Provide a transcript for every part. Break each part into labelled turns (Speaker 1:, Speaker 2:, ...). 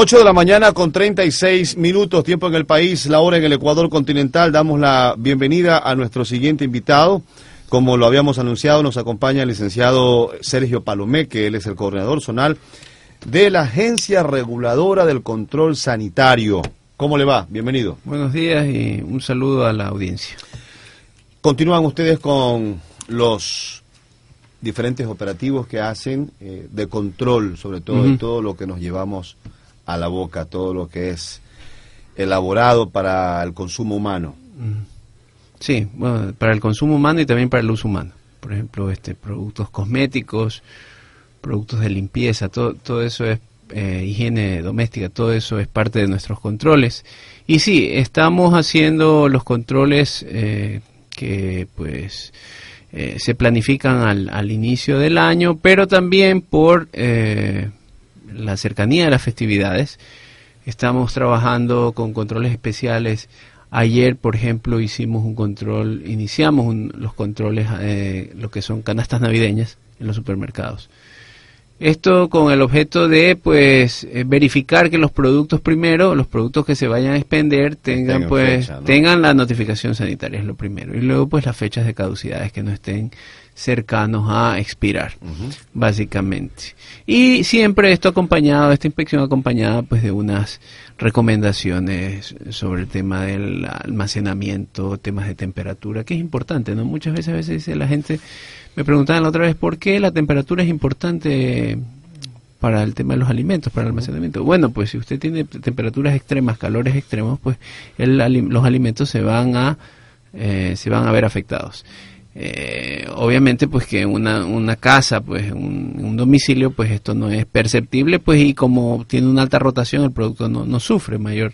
Speaker 1: 8 de la mañana con 36 minutos, tiempo en el país, la hora en el Ecuador continental. Damos la bienvenida a nuestro siguiente invitado. Como lo habíamos anunciado, nos acompaña el licenciado Sergio Palomé, que él es el coordinador zonal de la Agencia Reguladora del Control Sanitario. ¿Cómo le va? Bienvenido.
Speaker 2: Buenos días y un saludo a la audiencia.
Speaker 1: Continúan ustedes con los diferentes operativos que hacen eh, de control, sobre todo de todo lo que nos llevamos a la boca todo lo que es elaborado para el consumo humano.
Speaker 2: Sí, bueno, para el consumo humano y también para el uso humano. Por ejemplo, este productos cosméticos, productos de limpieza, todo, todo eso es eh, higiene doméstica, todo eso es parte de nuestros controles. Y sí, estamos haciendo los controles eh, que pues eh, se planifican al, al, inicio del año, pero también por la cercanía de las festividades. Estamos trabajando con controles especiales. Ayer, por ejemplo, hicimos un control, iniciamos los controles, eh, lo que son canastas navideñas en los supermercados. Esto con el objeto de, pues, eh, verificar que los productos primero, los productos que se vayan a expender, tengan, pues, tengan la notificación sanitaria, es lo primero. Y luego, pues, las fechas de caducidades que no estén cercanos a expirar, básicamente. Y siempre esto acompañado, esta inspección acompañada pues de unas recomendaciones sobre el tema del almacenamiento, temas de temperatura, que es importante, ¿no? Muchas veces a veces dice la gente, me preguntaban la otra vez, ¿por qué la temperatura es importante para el tema de los alimentos, para el almacenamiento. Bueno, pues si usted tiene temperaturas extremas, calores extremos, pues los alimentos se van a eh, se van a ver afectados. Eh, obviamente pues que una, una casa pues un, domicilio pues esto no es perceptible pues y como tiene una alta rotación el producto no, no sufre mayor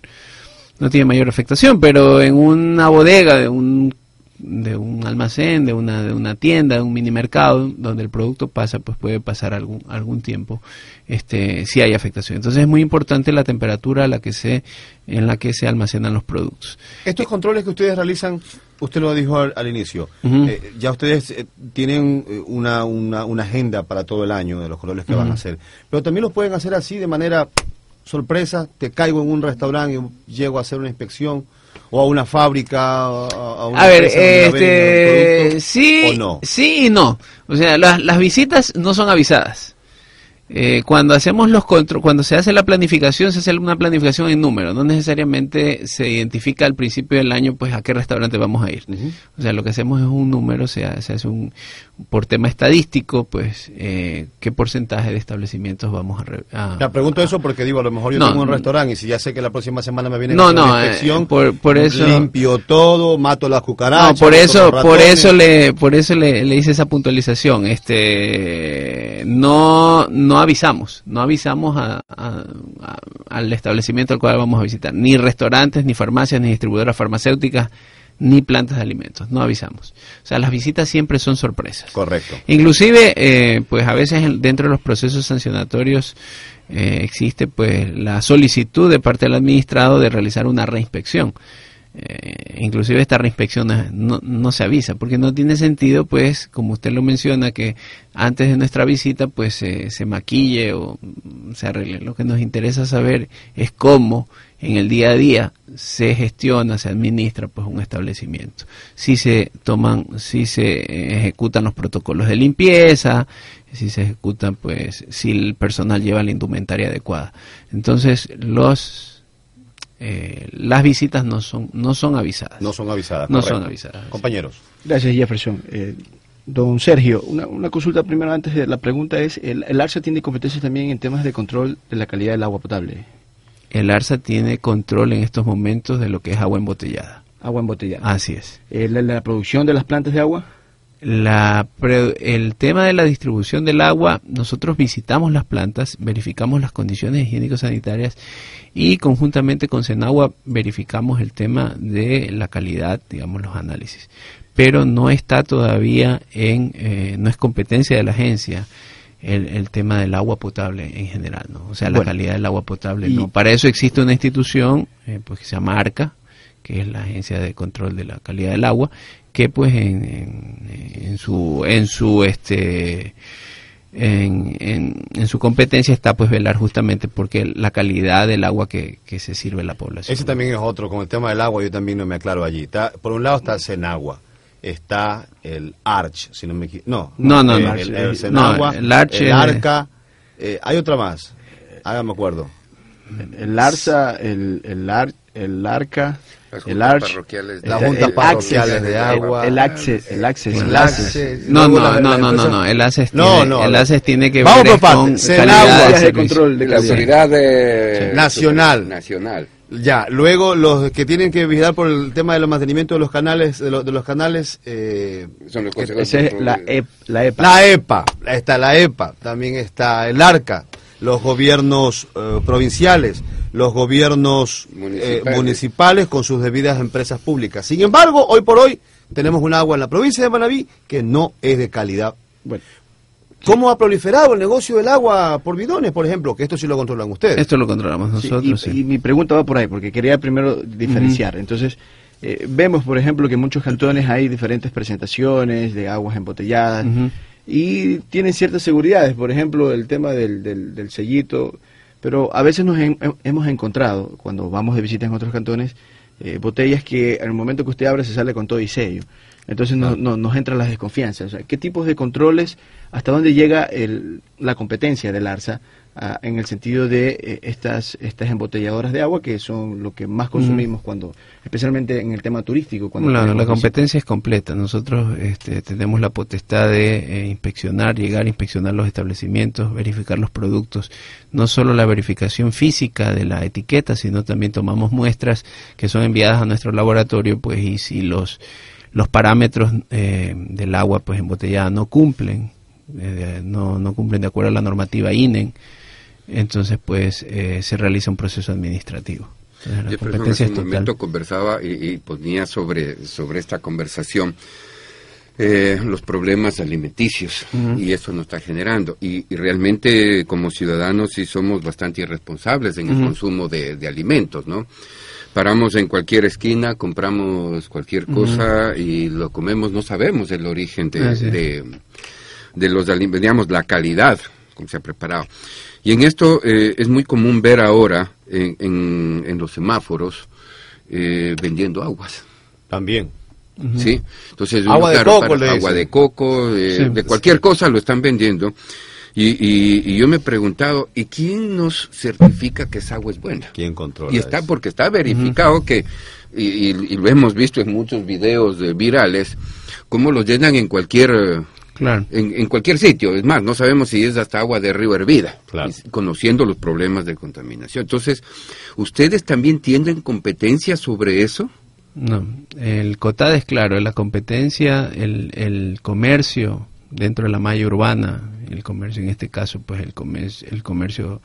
Speaker 2: no tiene mayor afectación pero en una bodega de un de un almacén, de una, de una tienda, de un mini mercado, donde el producto pasa, pues puede pasar algún, algún tiempo, este, si hay afectación. Entonces es muy importante la temperatura a la que se, en la que se almacenan los productos.
Speaker 1: Estos controles que ustedes realizan, usted lo dijo al, inicio, eh, ya ustedes eh, tienen eh, una, una, una, agenda para todo el año de los controles que van a hacer, pero también los pueden hacer así de manera sorpresa, te caigo en un restaurante y llego a hacer una inspección o a una fábrica, a,
Speaker 2: una a ver, este, sí, sí y no. O sea, las, las visitas no son avisadas. Eh, cuando hacemos los cuando se hace la planificación, se hace una planificación en número, no necesariamente se identifica al principio del año pues a qué restaurante vamos a ir. O sea, lo que hacemos es un número, se hace, un por tema estadístico, pues eh, qué porcentaje de establecimientos vamos a,
Speaker 1: Te pregunto eso porque digo, a lo mejor yo tengo un restaurante y si ya sé que la próxima semana me viene
Speaker 2: no, no, una eh,
Speaker 1: por, eso limpio todo, mato las cucarachas.
Speaker 2: No, por eso, por eso le por eso le, le hice esa puntualización, este no no avisamos, no avisamos al establecimiento al cual vamos a visitar, ni restaurantes, ni farmacias, ni distribuidoras farmacéuticas, ni plantas de alimentos, no avisamos. O sea, las visitas siempre son sorpresas.
Speaker 1: Correcto.
Speaker 2: Inclusive, eh, pues a veces dentro de los procesos sancionatorios eh, existe pues la solicitud de parte del administrado de realizar una reinspección. Eh, inclusive esta reinspección no, no, se avisa, porque no tiene sentido, pues, como usted lo menciona, que antes de nuestra visita, pues, se maquille o se arregle. Lo que nos interesa saber es cómo en el día a día se gestiona, se administra, pues, un establecimiento. Si se toman, si se ejecutan los protocolos de limpieza, si se ejecutan, pues, si el personal lleva la indumentaria adecuada. Entonces, los eh, las visitas no son no son avisadas.
Speaker 1: No son avisadas.
Speaker 2: No son avisadas.
Speaker 1: Compañeros.
Speaker 3: Gracias, Jefferson. Eh, don Sergio, una, una, consulta primero antes de la pregunta es, ¿el, ¿el ARSA tiene competencias también en temas de control de la calidad del agua potable?
Speaker 2: El ARSA tiene control en estos momentos de lo que es agua embotellada.
Speaker 3: Agua embotellada.
Speaker 2: Así es.
Speaker 3: Eh, la producción de las plantas de agua?
Speaker 2: La, el tema de la distribución del agua, nosotros visitamos las plantas, verificamos las condiciones higiénico-sanitarias y conjuntamente con Senagua verificamos el tema de la calidad, digamos, los análisis. Pero no está todavía en, eh, no es competencia de la agencia el, tema del agua potable en general, ¿no? O sea, la calidad del agua potable, no. Para eso existe una institución, eh, pues que se llama ARCA, que es la Agencia de Control de la Calidad del Agua, que pues en, en, su en su este en, en, su competencia está pues velar justamente porque la calidad del agua que, se sirve a la población.
Speaker 1: Ese también es otro, con el tema del agua yo también no me aclaro allí. Está, por un lado está el Senagua, está el Arch, si no me equivoco. No,
Speaker 2: no, no,
Speaker 1: el, el, el, Arch, el Arca, eh, hay otra más, hágame acuerdo.
Speaker 3: El Arza, el, el, el Arca,
Speaker 4: el Arch, parroquiales,
Speaker 1: la junta parroquiales de agua,
Speaker 3: el Access, el Access,
Speaker 2: el Access. No, no, no, no, no, no, el Access
Speaker 1: no, no,
Speaker 2: el Access tiene que
Speaker 1: Vamos ver con
Speaker 4: calidad de control de la autoridad de
Speaker 1: nacional.
Speaker 4: Nacional.
Speaker 1: Ya, luego los que tienen que vigilar por el tema de los mantenimientos de los canales, de, los, de los canales, eh,
Speaker 3: son los esa es la, EP, la EPA.
Speaker 1: La EPA, está la EPA, también está el ARCA, los gobiernos eh, provinciales, los gobiernos eh, municipales. con sus debidas empresas públicas. Sin embargo, hoy por hoy tenemos un agua en la provincia de Manabí que no es de calidad. Bueno, ¿Cómo ha proliferado el negocio del agua por bidones, por ejemplo? Que esto sí lo controlan ustedes.
Speaker 2: Esto lo controlamos nosotros.
Speaker 3: y, mi pregunta va por ahí, porque quería primero diferenciar. Entonces, eh, vemos, por ejemplo, que en muchos cantones hay diferentes presentaciones de aguas embotelladas y tienen ciertas seguridades. Por ejemplo, el tema del, del, sellito. Pero a veces nos hemos encontrado, cuando vamos de visita en otros cantones, eh, botellas que en el momento que usted abre se sale con todo y sello. Entonces no, no, nos entran las desconfianzas. O sea, ¿Qué tipos de controles, hasta dónde llega el, la competencia del ARSA ah, en el sentido de eh, estas, estas embotelladoras de agua que son lo que más consumimos cuando, especialmente en el tema turístico? Cuando
Speaker 2: la competencia es completa. Nosotros este, tenemos la potestad de eh, inspeccionar, llegar a inspeccionar los establecimientos, verificar los productos. No solo la verificación física de la etiqueta, sino también tomamos muestras que son enviadas a nuestro laboratorio, pues y si los los parámetros eh, del agua pues embotellada no cumplen, eh, no, no cumplen de acuerdo a la normativa INEN, entonces pues eh, se realiza un proceso administrativo.
Speaker 4: Yo en un momento conversaba y, ponía sobre, sobre esta conversación los problemas alimenticios y eso nos está generando. Y, realmente como ciudadanos sí somos bastante irresponsables en el consumo de, de alimentos, ¿no? paramos en cualquier esquina, compramos cualquier cosa y lo comemos, no sabemos el origen de, de, los alimentos, digamos, la calidad, como se ha preparado. Y en esto eh, es muy común ver ahora en, en, los semáforos eh, vendiendo aguas.
Speaker 1: También.
Speaker 4: Sí, entonces
Speaker 1: agua de coco,
Speaker 4: agua de coco, de cualquier cosa lo están vendiendo. Y, y, yo me he preguntado, ¿y quién nos certifica que esa agua es buena?
Speaker 1: ¿Quién controla?
Speaker 4: Y está porque está verificado que, y, lo hemos visto en muchos videos virales, cómo lo llenan en cualquier Claro. En, cualquier sitio. Es más, no sabemos si es hasta agua de río hervida, conociendo los problemas de contaminación. Entonces, ¿ustedes también tienen competencia sobre eso?
Speaker 2: No, el COTAD es claro, la competencia, el, el comercio dentro de la malla urbana, el comercio en este caso, pues el comercio, el comercio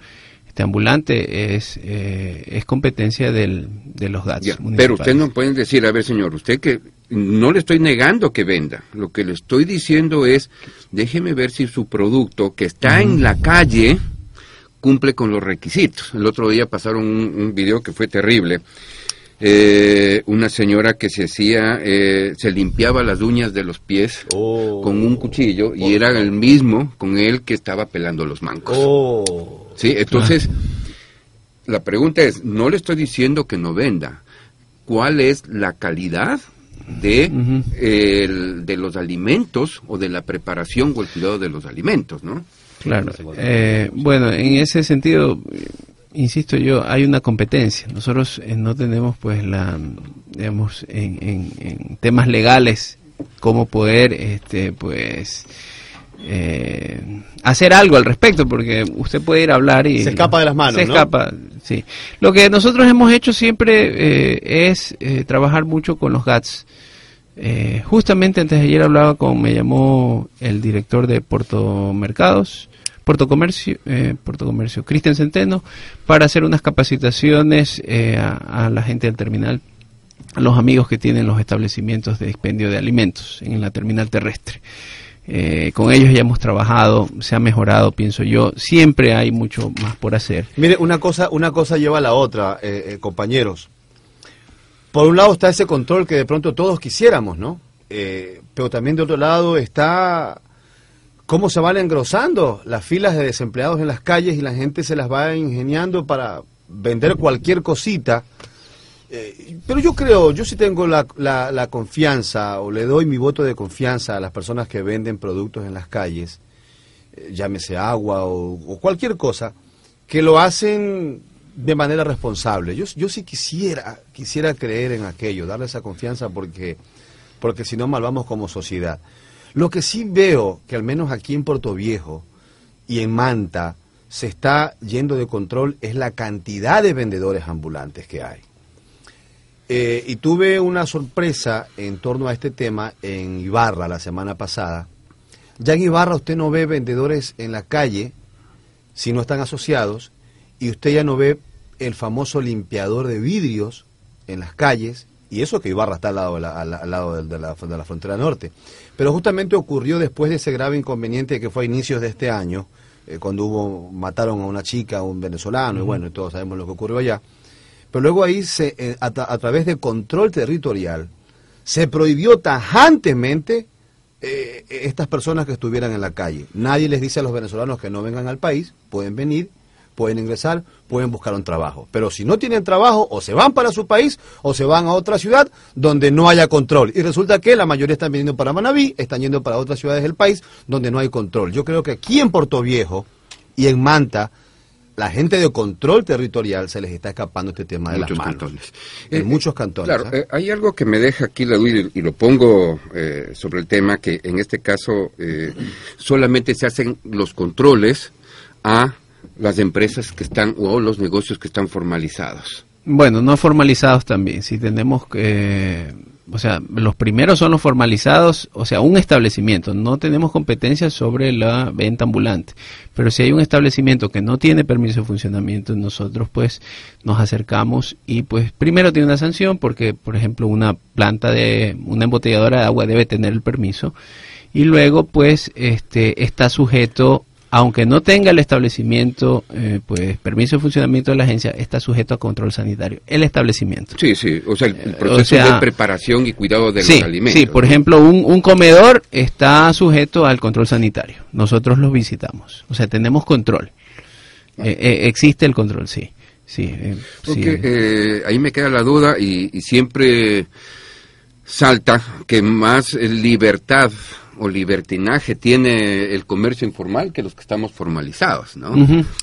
Speaker 2: este ambulante es, eh, es competencia del, de los GATS.
Speaker 4: pero usted no puede decir, a ver señor, usted que no le estoy negando que venda, lo que le estoy diciendo es, déjeme ver si su producto que está en la calle cumple con los requisitos. El otro día pasaron un, un video que fue terrible eh, una señora que se hacía, eh, se limpiaba las uñas de los pies oh. con un cuchillo y era el mismo con él que estaba pelando los mancos. Oh. Sí, entonces la pregunta es, no le estoy diciendo que no venda, ¿cuál es la calidad de, de los alimentos o de la preparación o el cuidado de los alimentos, ¿no?
Speaker 2: Claro. Eh, bueno, en ese sentido, insisto yo, hay una competencia. Nosotros eh, no tenemos, pues, la, digamos, en, en, temas legales, cómo poder, este, pues, eh, hacer algo al respecto, porque usted puede ir a hablar y...
Speaker 1: Se escapa de las manos.
Speaker 2: Se escapa, sí. Lo que nosotros hemos hecho siempre eh, es trabajar mucho con los GATS. justamente antes de ayer hablaba con, me llamó el director de Puerto Mercados, Puerto Comercio, eh, Puerto Comercio Cristian Centeno, para hacer unas capacitaciones eh, a, la gente del terminal, a los amigos que tienen los establecimientos de expendio de alimentos en la terminal terrestre. Eh, con ellos ya hemos trabajado, se ha mejorado, pienso yo. Siempre hay mucho más por hacer.
Speaker 1: Mire, una cosa, una cosa lleva a la otra, compañeros. Por un lado está ese control que de pronto todos quisiéramos, ¿no? pero también de otro lado está cómo se van engrosando las filas de desempleados en las calles y la gente se las va ingeniando para vender cualquier cosita. Eh, pero yo creo, yo sí tengo la, la, confianza o le doy mi voto de confianza a las personas que venden productos en las calles, eh, llámese agua o, cualquier cosa, que lo hacen de manera responsable. Yo, yo sí quisiera, quisiera creer en aquello, darle esa confianza porque, porque si no mal vamos como sociedad. Lo que sí veo, que al menos aquí en Puerto Viejo y en Manta, se está yendo de control es la cantidad de vendedores ambulantes que hay. Eh, y tuve una sorpresa en torno a este tema en Ibarra la semana pasada. Ya en Ibarra usted no ve vendedores en la calle si no están asociados y usted ya no ve el famoso limpiador de vidrios en las calles y eso que Ibarra está al lado de la, al, lado de la, de la frontera norte. Pero justamente ocurrió después de ese grave inconveniente que fue a inicios de este año, eh, cuando hubo mataron a una chica, a un venezolano, y bueno, todos sabemos lo que ocurrió allá. Pero luego ahí, se, eh, a, través de control territorial, se prohibió tajantemente eh, estas personas que estuvieran en la calle. Nadie les dice a los venezolanos que no vengan al país, pueden venir, pueden ingresar, pueden buscar un trabajo. Pero si no tienen trabajo, o se van para su país o se van a otra ciudad donde no haya control. Y resulta que la mayoría están viniendo para Manabí, están yendo para otras ciudades del país donde no hay control. Yo creo que aquí en Puerto Viejo y en Manta, la gente de control territorial se les está escapando este tema de
Speaker 4: muchos
Speaker 1: las
Speaker 4: manos. Cantones.
Speaker 1: En muchos cantones.
Speaker 4: Claro, ¿eh? Eh, hay algo que me deja aquí la duda y, lo pongo eh, sobre el tema que en este caso solamente se hacen los controles a las empresas que están o los negocios que están formalizados?
Speaker 2: Bueno, no formalizados también. Si tenemos que, o sea, los primeros son los formalizados, o sea, un establecimiento. No tenemos competencia sobre la venta ambulante, pero si hay un establecimiento que no tiene permiso de funcionamiento, nosotros pues nos acercamos y pues primero tiene una sanción porque, por ejemplo, una planta de una embotelladora de agua debe tener el permiso y luego pues este está sujeto aunque no tenga el establecimiento, eh, pues permiso de funcionamiento de la agencia, está sujeto a control sanitario. El establecimiento.
Speaker 4: Sí, sí, o sea, el, eh, proceso de preparación y cuidado de los alimentos.
Speaker 2: Sí, por ejemplo, un, comedor está sujeto al control sanitario. Nosotros lo visitamos, o sea, tenemos control. Eh, existe el control, sí. Sí,
Speaker 4: Porque ahí me queda la duda y siempre salta que más libertad o libertinaje tiene el comercio informal que los que estamos formalizados, ¿no?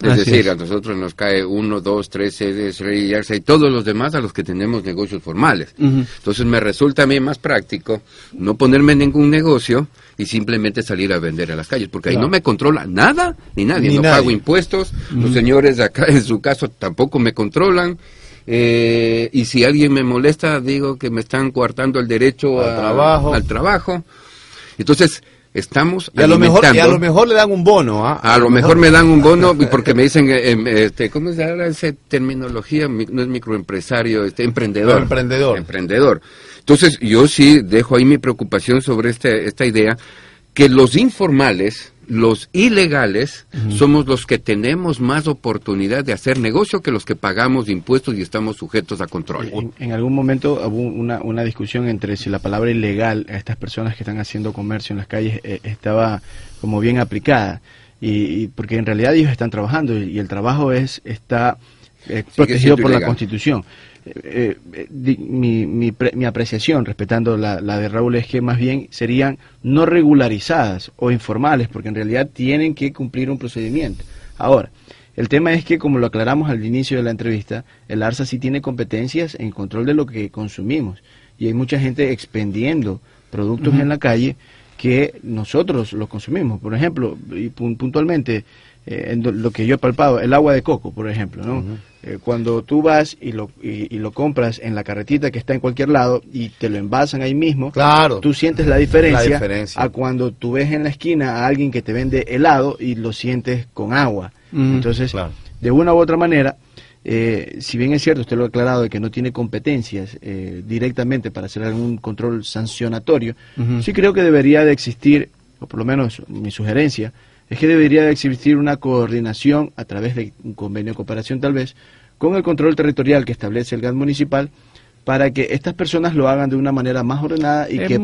Speaker 4: es decir, a nosotros nos cae uno, dos, tres, seis, seis, y todos los demás a los que tenemos negocios formales. Entonces me resulta a mí más práctico no ponerme en ningún negocio y simplemente salir a vender a las calles, porque ahí no me controla nada ni nadie, no pago impuestos, los señores de acá en su caso tampoco me controlan. Eh, y si alguien me molesta, digo que me están coartando el derecho
Speaker 1: trabajo.
Speaker 4: al trabajo. Entonces, estamos
Speaker 1: y a lo mejor a lo mejor le dan un bono ¿ah?
Speaker 4: a, lo mejor, me dan un bono porque me dicen eh, em, este cómo se llama esa terminología no es microempresario este emprendedor.
Speaker 1: Emprendedor.
Speaker 4: Emprendedor. Entonces yo sí dejo ahí mi preocupación sobre este, esta idea que los informales los ilegales somos los que tenemos más oportunidad de hacer negocio que los que pagamos impuestos y estamos sujetos a control.
Speaker 3: En, algún momento hubo una, una, discusión entre si la palabra ilegal a estas personas que están haciendo comercio en las calles eh, estaba como bien aplicada. Y, porque en realidad ellos están trabajando y, el trabajo es está eh, protegido por la Constitución. Eh, eh, mi, mi, apreciación, respetando la, de Raúl, es que más bien serían no regularizadas o informales, porque en realidad tienen que cumplir un procedimiento. Ahora, el tema es que, como lo aclaramos al inicio de la entrevista, el ARSA sí tiene competencias en control de lo que consumimos. Y hay mucha gente expendiendo productos en la calle que nosotros los consumimos. Por ejemplo, y puntualmente, eh, en lo que yo he palpado, el agua de coco, por ejemplo, ¿no? Eh, cuando tú vas y lo, y, lo compras en la carretita que está en cualquier lado y te lo envasan ahí mismo,
Speaker 1: claro.
Speaker 3: tú sientes la diferencia, a cuando tú ves en la esquina a alguien que te vende helado y lo sientes con agua. Entonces, de una u otra manera, eh, si bien es cierto, usted lo ha aclarado, de que no tiene competencias eh, directamente para hacer algún control sancionatorio, sí creo que debería de existir, o por lo menos mi sugerencia, es que debería de existir una coordinación a través de un convenio de cooperación tal vez con el control territorial que establece el GAT municipal para que estas personas lo hagan de una manera más ordenada y que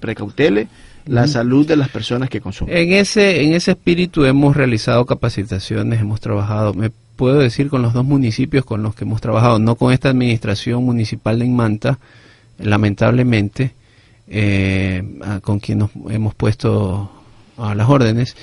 Speaker 3: precautele la salud de las personas que consumen.
Speaker 2: En ese, en ese espíritu hemos realizado capacitaciones, hemos trabajado, me puedo decir, con los dos municipios con los que hemos trabajado, no con esta administración municipal de Inmanta, lamentablemente, eh, con quien nos hemos puesto a las órdenes,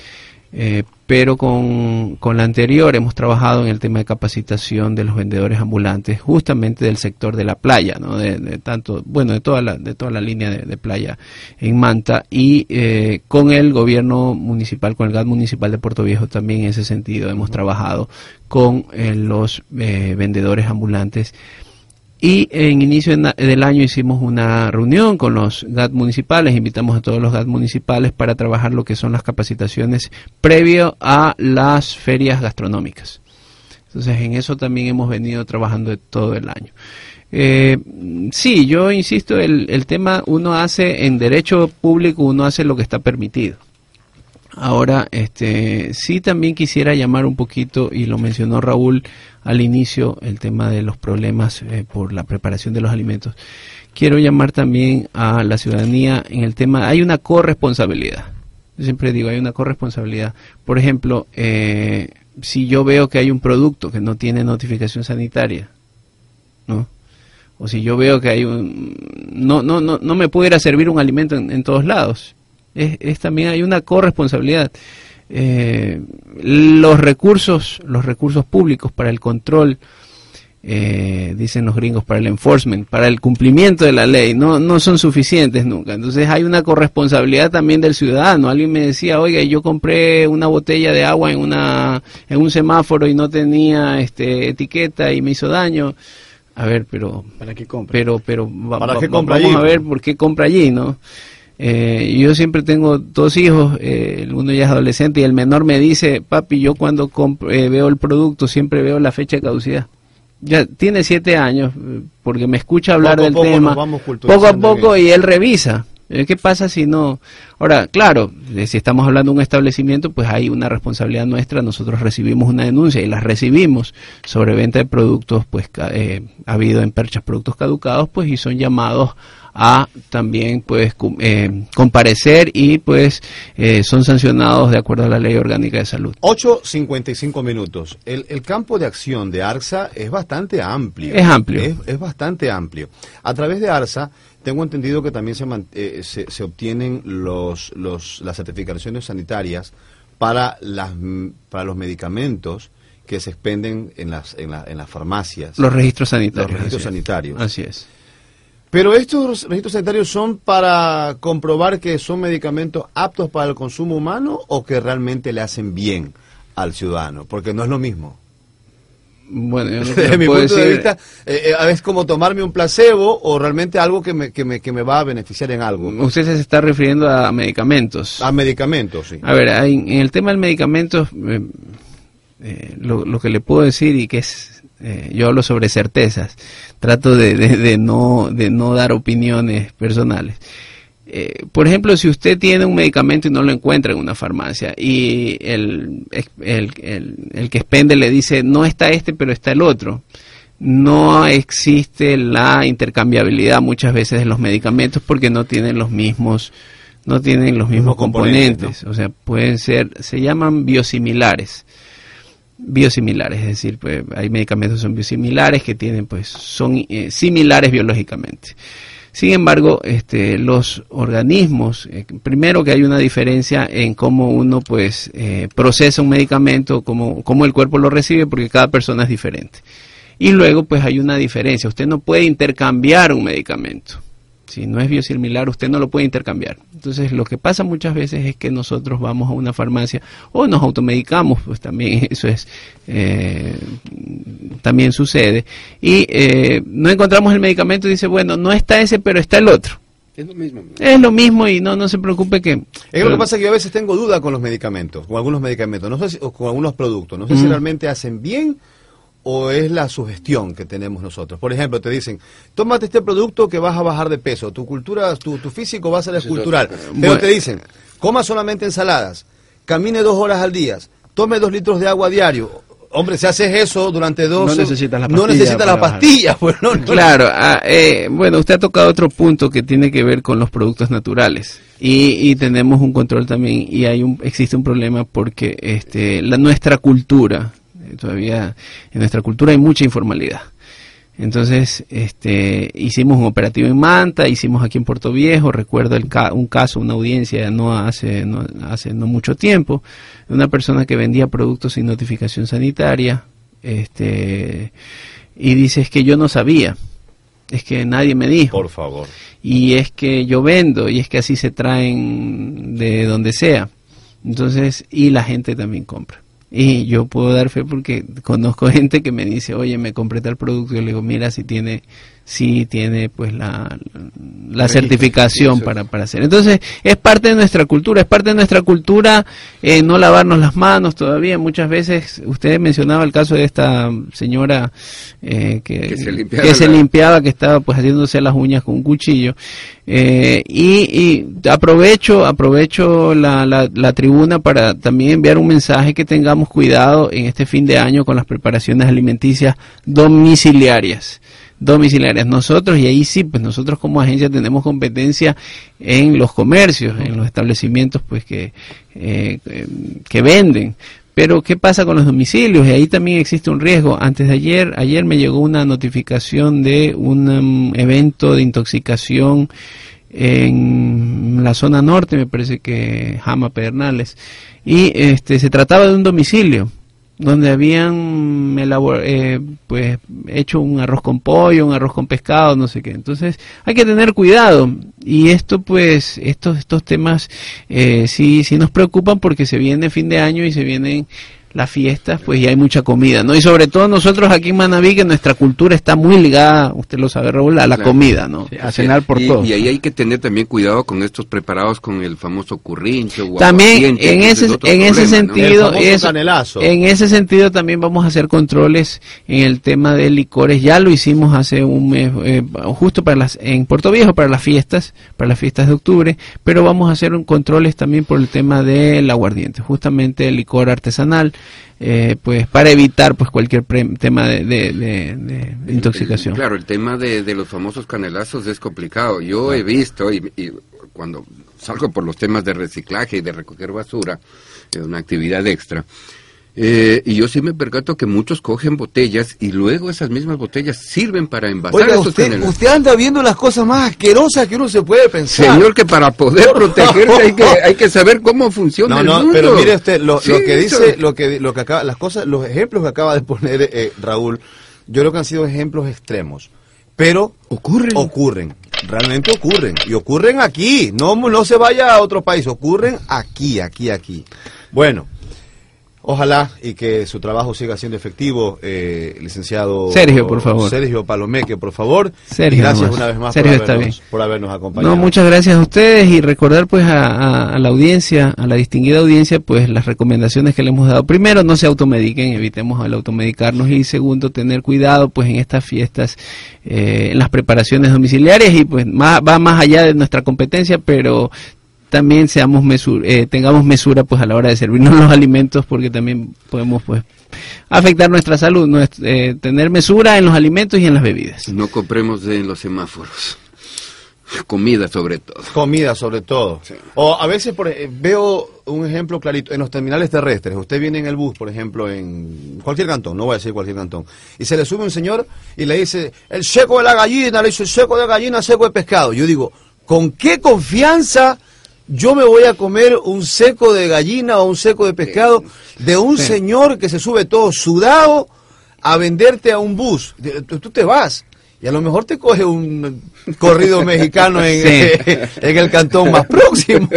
Speaker 2: eh, pero con, con, la anterior hemos trabajado en el tema de capacitación de los vendedores ambulantes, justamente del sector de la playa, ¿no? de, tanto, bueno, de toda la, de toda la línea de, playa en Manta y eh, con el gobierno municipal, con el GAT municipal de Puerto Viejo también en ese sentido hemos trabajado con eh, los vendedores ambulantes y en inicio del año hicimos una reunión con los GAT municipales, invitamos a todos los GAT municipales para trabajar lo que son las capacitaciones previo a las ferias gastronómicas. Entonces en eso también hemos venido trabajando todo el año. Eh, sí, yo insisto, el, el tema uno hace en derecho público, uno hace lo que está permitido. Ahora, este, sí también quisiera llamar un poquito, y lo mencionó Raúl al inicio, el tema de los problemas eh, por la preparación de los alimentos. Quiero llamar también a la ciudadanía en el tema, hay una corresponsabilidad. Yo siempre digo, hay una corresponsabilidad. Por ejemplo, eh, si yo veo que hay un producto que no tiene notificación sanitaria, ¿no? O si yo veo que hay un... No, no, no, no me pudiera servir un alimento en todos lados es, también hay una corresponsabilidad. Eh, los recursos, los recursos públicos para el control, eh, dicen los gringos, para el enforcement, para el cumplimiento de la ley, no, no son suficientes nunca. Entonces hay una corresponsabilidad también del ciudadano. Alguien me decía, oiga, yo compré una botella de agua en, una, en un semáforo y no tenía este, etiqueta y me hizo daño. A ver, pero...
Speaker 3: ¿Para qué compra?
Speaker 2: Pero, pero ¿Para qué compra vamos a ver por qué compra allí, ¿no? Eh, yo siempre tengo dos hijos, eh, uno ya es adolescente y el menor me dice, papi, yo cuando eh, veo el producto siempre veo la fecha de caducidad. Ya tiene siete años, porque me escucha hablar del tema poco a poco y él revisa. ¿Qué pasa si no? Ahora, claro, si estamos hablando de un establecimiento, pues hay una responsabilidad nuestra. Nosotros recibimos una denuncia y la recibimos sobre venta de productos, pues ha habido en perchas productos caducados, pues y son llamados a también pues eh, comparecer y pues eh, son sancionados de acuerdo a la ley orgánica de salud.
Speaker 1: 8.55 minutos. El, el campo de acción de ARSA es bastante amplio.
Speaker 2: Es amplio.
Speaker 1: Es, bastante amplio. A través de ARSA tengo entendido que también se, eh, se, se, obtienen los, los, las certificaciones sanitarias para, las, para los medicamentos que se expenden en las, en, la, en las farmacias.
Speaker 2: Los registros sanitarios.
Speaker 1: Los registros sanitarios.
Speaker 2: Así es.
Speaker 1: Pero estos registros sanitarios son para comprobar que son medicamentos aptos para el consumo humano o que realmente le hacen bien al ciudadano, porque no es lo mismo.
Speaker 2: Bueno, yo no
Speaker 1: Desde mi punto de vista, eh, eh, es como tomarme un placebo o realmente algo que me, que, me, que me va a beneficiar en algo.
Speaker 2: Usted se está refiriendo a medicamentos.
Speaker 1: A medicamentos, sí.
Speaker 2: A ver, en, el tema del medicamento, eh, lo, lo, que le puedo decir y que es, yo hablo sobre certezas, trato de, no, de no dar opiniones personales. Eh, por ejemplo, si usted tiene un medicamento y no lo encuentra en una farmacia y el, el, el, que expende le dice no está este pero está el otro, no existe la intercambiabilidad muchas veces de los medicamentos porque no tienen los mismos no tienen los mismos componentes, o sea, pueden ser, se llaman biosimilares biosimilares, es decir, pues hay medicamentos que son biosimilares que tienen, pues, son eh, similares biológicamente. Sin embargo, este, los organismos, eh, primero que hay una diferencia en cómo uno, pues, eh, procesa un medicamento, cómo, cómo el cuerpo lo recibe, porque cada persona es diferente. Y luego, pues, hay una diferencia. Usted no puede intercambiar un medicamento. Si no es biosimilar, usted no lo puede intercambiar. Entonces, lo que pasa muchas veces es que nosotros vamos a una farmacia o nos automedicamos, pues también eso es, eh, también sucede, y eh, no encontramos el medicamento y dice, bueno, no está ese, pero está el otro.
Speaker 4: Es lo mismo.
Speaker 2: Es lo mismo y no, no se preocupe que...
Speaker 1: Es lo que pasa que yo a veces tengo duda con los medicamentos, con algunos medicamentos, no sé si, o con algunos productos. No sé si realmente hacen bien o es la sugestión que tenemos nosotros. Por ejemplo, te dicen, tómate este producto que vas a bajar de peso, tu cultura, tu, tu físico va a ser escultural. Pero te dicen, coma solamente ensaladas, camine dos horas al día, tome dos litros de agua diario. hombre, si haces eso durante dos...
Speaker 3: No necesitas la
Speaker 1: No necesitas la pastilla. Pues, no, no.
Speaker 2: Claro, ah, eh, bueno, usted ha tocado otro punto que tiene que ver con los productos naturales y, y tenemos un control también y hay un existe un problema porque este la nuestra cultura todavía en nuestra cultura hay mucha informalidad. Entonces, este, hicimos un operativo en Manta, hicimos aquí en Puerto Viejo, recuerdo el ca- un caso, una audiencia no hace, no hace no mucho tiempo, de una persona que vendía productos sin notificación sanitaria, este, y dice es que yo no sabía, es que nadie me dijo,
Speaker 1: Por favor.
Speaker 2: y es que yo vendo, y es que así se traen de donde sea. Entonces, y la gente también compra. Y yo puedo dar fe porque conozco gente que me dice, oye, me compré tal producto. Y yo le digo, mira, si tiene, si tiene pues la, la certificación para, para hacer. Entonces, es parte de nuestra cultura, es parte de nuestra cultura eh, no lavarnos las manos todavía. Muchas veces, usted mencionaba el caso de esta señora eh, que,
Speaker 4: Que se limpiaba
Speaker 2: que se
Speaker 4: la-
Speaker 2: limpiaba, que estaba pues haciéndose las uñas con un cuchillo. Eh, y, y aprovecho, aprovecho la, la, la tribuna para también enviar un mensaje que tengamos cuidado en este fin de año con las preparaciones alimenticias domiciliarias domiciliarias. Nosotros y ahí sí pues nosotros como agencia tenemos competencia en los comercios en los establecimientos pues que eh, que venden. Pero qué pasa con los domicilios y ahí también existe un riesgo. Antes de ayer ayer me llegó una notificación de un um, evento de intoxicación en la zona norte me parece que Jama Pedernales. Y este se trataba de un domicilio donde habían eh, pues hecho un arroz con pollo, un arroz con pescado, no sé qué. Entonces hay que tener cuidado y esto pues estos estos temas eh, sí sí nos preocupan porque se viene fin de año y se vienen las fiestas, pues y hay mucha comida, ¿no? Y sobre todo nosotros aquí en Manaví, que nuestra cultura está muy ligada, usted lo sabe, Raúl, a la
Speaker 4: Claro.
Speaker 2: comida, ¿no?
Speaker 3: Sí, a cenar por
Speaker 4: y,
Speaker 3: todo.
Speaker 4: y ahí hay que tener también cuidado con estos preparados con el famoso currincho o
Speaker 2: También
Speaker 4: aguardiente,
Speaker 2: en ese
Speaker 4: es
Speaker 2: en ese sentido en ese sentido también vamos a hacer controles en el tema de licores ya lo hicimos hace un mes eh, justo para las en Puerto Viejo para las fiestas para las fiestas de octubre pero vamos a hacer un controles también por el tema del aguardiente justamente el licor artesanal eh, pues para evitar pues cualquier pre- tema de, de- de- de- de intoxicación
Speaker 4: Claro, el tema de, de los famosos canelazos es complicado. Yo he visto, y, y cuando salgo por los temas de reciclaje y de recoger basura, es una actividad extra, eh, y yo sí me percato que muchos cogen botellas y luego esas mismas botellas sirven para envasar
Speaker 1: Oiga,
Speaker 4: esos
Speaker 1: usted, usted anda viendo las cosas más asquerosas que uno se puede pensar.
Speaker 4: Señor, que para poder protegerse hay que,
Speaker 1: favor.
Speaker 4: hay que saber cómo funciona
Speaker 1: No,
Speaker 4: el
Speaker 1: no,
Speaker 4: mundo.
Speaker 1: pero mire usted, lo,
Speaker 4: Sí,
Speaker 1: lo que
Speaker 4: eso-
Speaker 1: dice, lo que, lo que acaba, las cosas, los ejemplos que acaba de poner eh, Raúl, yo creo que han sido ejemplos extremos, pero
Speaker 4: Ocurren.
Speaker 1: ocurren, realmente ocurren, y ocurren aquí, no, no se vaya a otro país, ocurren aquí, aquí, aquí. Bueno, ojalá y que su trabajo siga siendo efectivo, eh, licenciado
Speaker 2: Sergio, por favor.
Speaker 1: Sergio Palomeque, por favor.
Speaker 2: Sergio
Speaker 1: y gracias
Speaker 2: nomás.
Speaker 1: una vez más
Speaker 2: Sergio
Speaker 1: por,
Speaker 2: está
Speaker 1: habernos,
Speaker 2: bien.
Speaker 1: por habernos acompañado.
Speaker 2: No, muchas gracias a ustedes y recordar pues a, a- a la audiencia, a la distinguida audiencia, pues las recomendaciones que le hemos dado. Primero, no se automediquen, evitemos el automedicarnos y segundo, tener cuidado pues en estas fiestas, eh, en las preparaciones domiciliarias y pues más, va más allá de nuestra competencia, pero también seamos mesur eh, tengamos mesura pues a la hora de servirnos los alimentos porque también podemos pues afectar nuestra salud, eh, tener mesura en los alimentos y en las bebidas.
Speaker 4: No compremos en los semáforos. Comida sobre todo.
Speaker 1: Comida sobre todo. O a veces por, ej- veo un ejemplo clarito en los terminales terrestres. Usted viene en el bus, por ejemplo, en cualquier cantón, no voy a decir cualquier cantón, y se le sube un señor y le dice, el seco de la gallina, le dice, el seco de gallina, seco de pescado. Yo digo, ¿con qué confianza yo me voy a comer un seco de gallina o un seco de pescado de un
Speaker 2: Sí.
Speaker 1: señor que se sube todo sudado a venderte a un bus? Tú te vas. Y a lo mejor te coge un corrido mexicano en,
Speaker 2: Sí.
Speaker 1: en el cantón más próximo.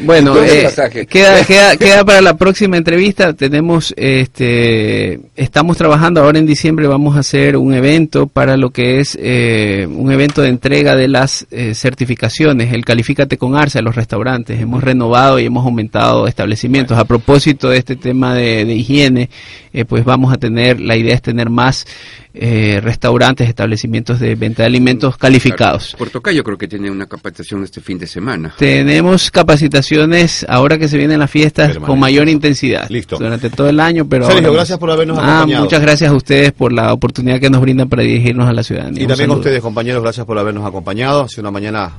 Speaker 2: Bueno, eh, queda, queda, queda para la próxima entrevista. Tenemos, este, estamos trabajando ahora en diciembre. Vamos a hacer un evento para lo que es eh, un evento de entrega de las eh, certificaciones, el Califícate con Arce a los restaurantes. Hemos renovado y hemos aumentado establecimientos. A propósito de este tema de, de higiene, eh, pues vamos a tener, la idea es tener más eh, restaurantes, establecimientos de venta de alimentos calificados.
Speaker 4: Puerto Cayo creo que tiene una capacitación este fin de semana.
Speaker 2: Tenemos capacitaciones ahora que se vienen las fiestas
Speaker 1: Permanente.
Speaker 2: con mayor intensidad.
Speaker 1: Listo.
Speaker 2: Durante todo el año, pero
Speaker 1: Sergio,
Speaker 2: ahora
Speaker 1: gracias
Speaker 2: más.
Speaker 1: por habernos
Speaker 2: Ah,
Speaker 1: acompañado.
Speaker 2: muchas gracias a ustedes por la oportunidad que nos brindan para dirigirnos a la ciudadanía.
Speaker 1: Y
Speaker 2: Un
Speaker 1: también a ustedes, compañeros, gracias por habernos acompañado. Ha sido una mañana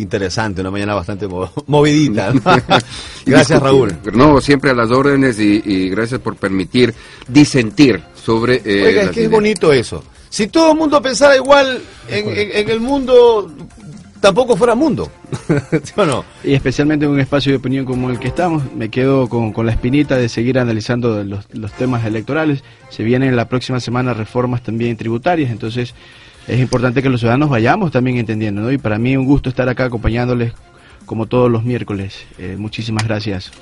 Speaker 1: interesante, una mañana bastante mo- movidita. ¿no? gracias, Raúl.
Speaker 4: No, siempre a las órdenes y, y gracias por permitir disentir sobre... eh,
Speaker 1: Oiga, es que es bonito eso. Si todo el mundo pensara igual en, en- en el mundo, tampoco fuera mundo. ¿Sí o no?
Speaker 3: Y especialmente en un espacio de opinión como el que estamos, me quedo con, con la espinita de seguir analizando los, los temas electorales. Se vienen la próxima semana reformas también tributarias, entonces es importante que los ciudadanos vayamos también entendiendo, ¿no? Y para mí un gusto estar acá acompañándoles como todos los miércoles. Eh, muchísimas gracias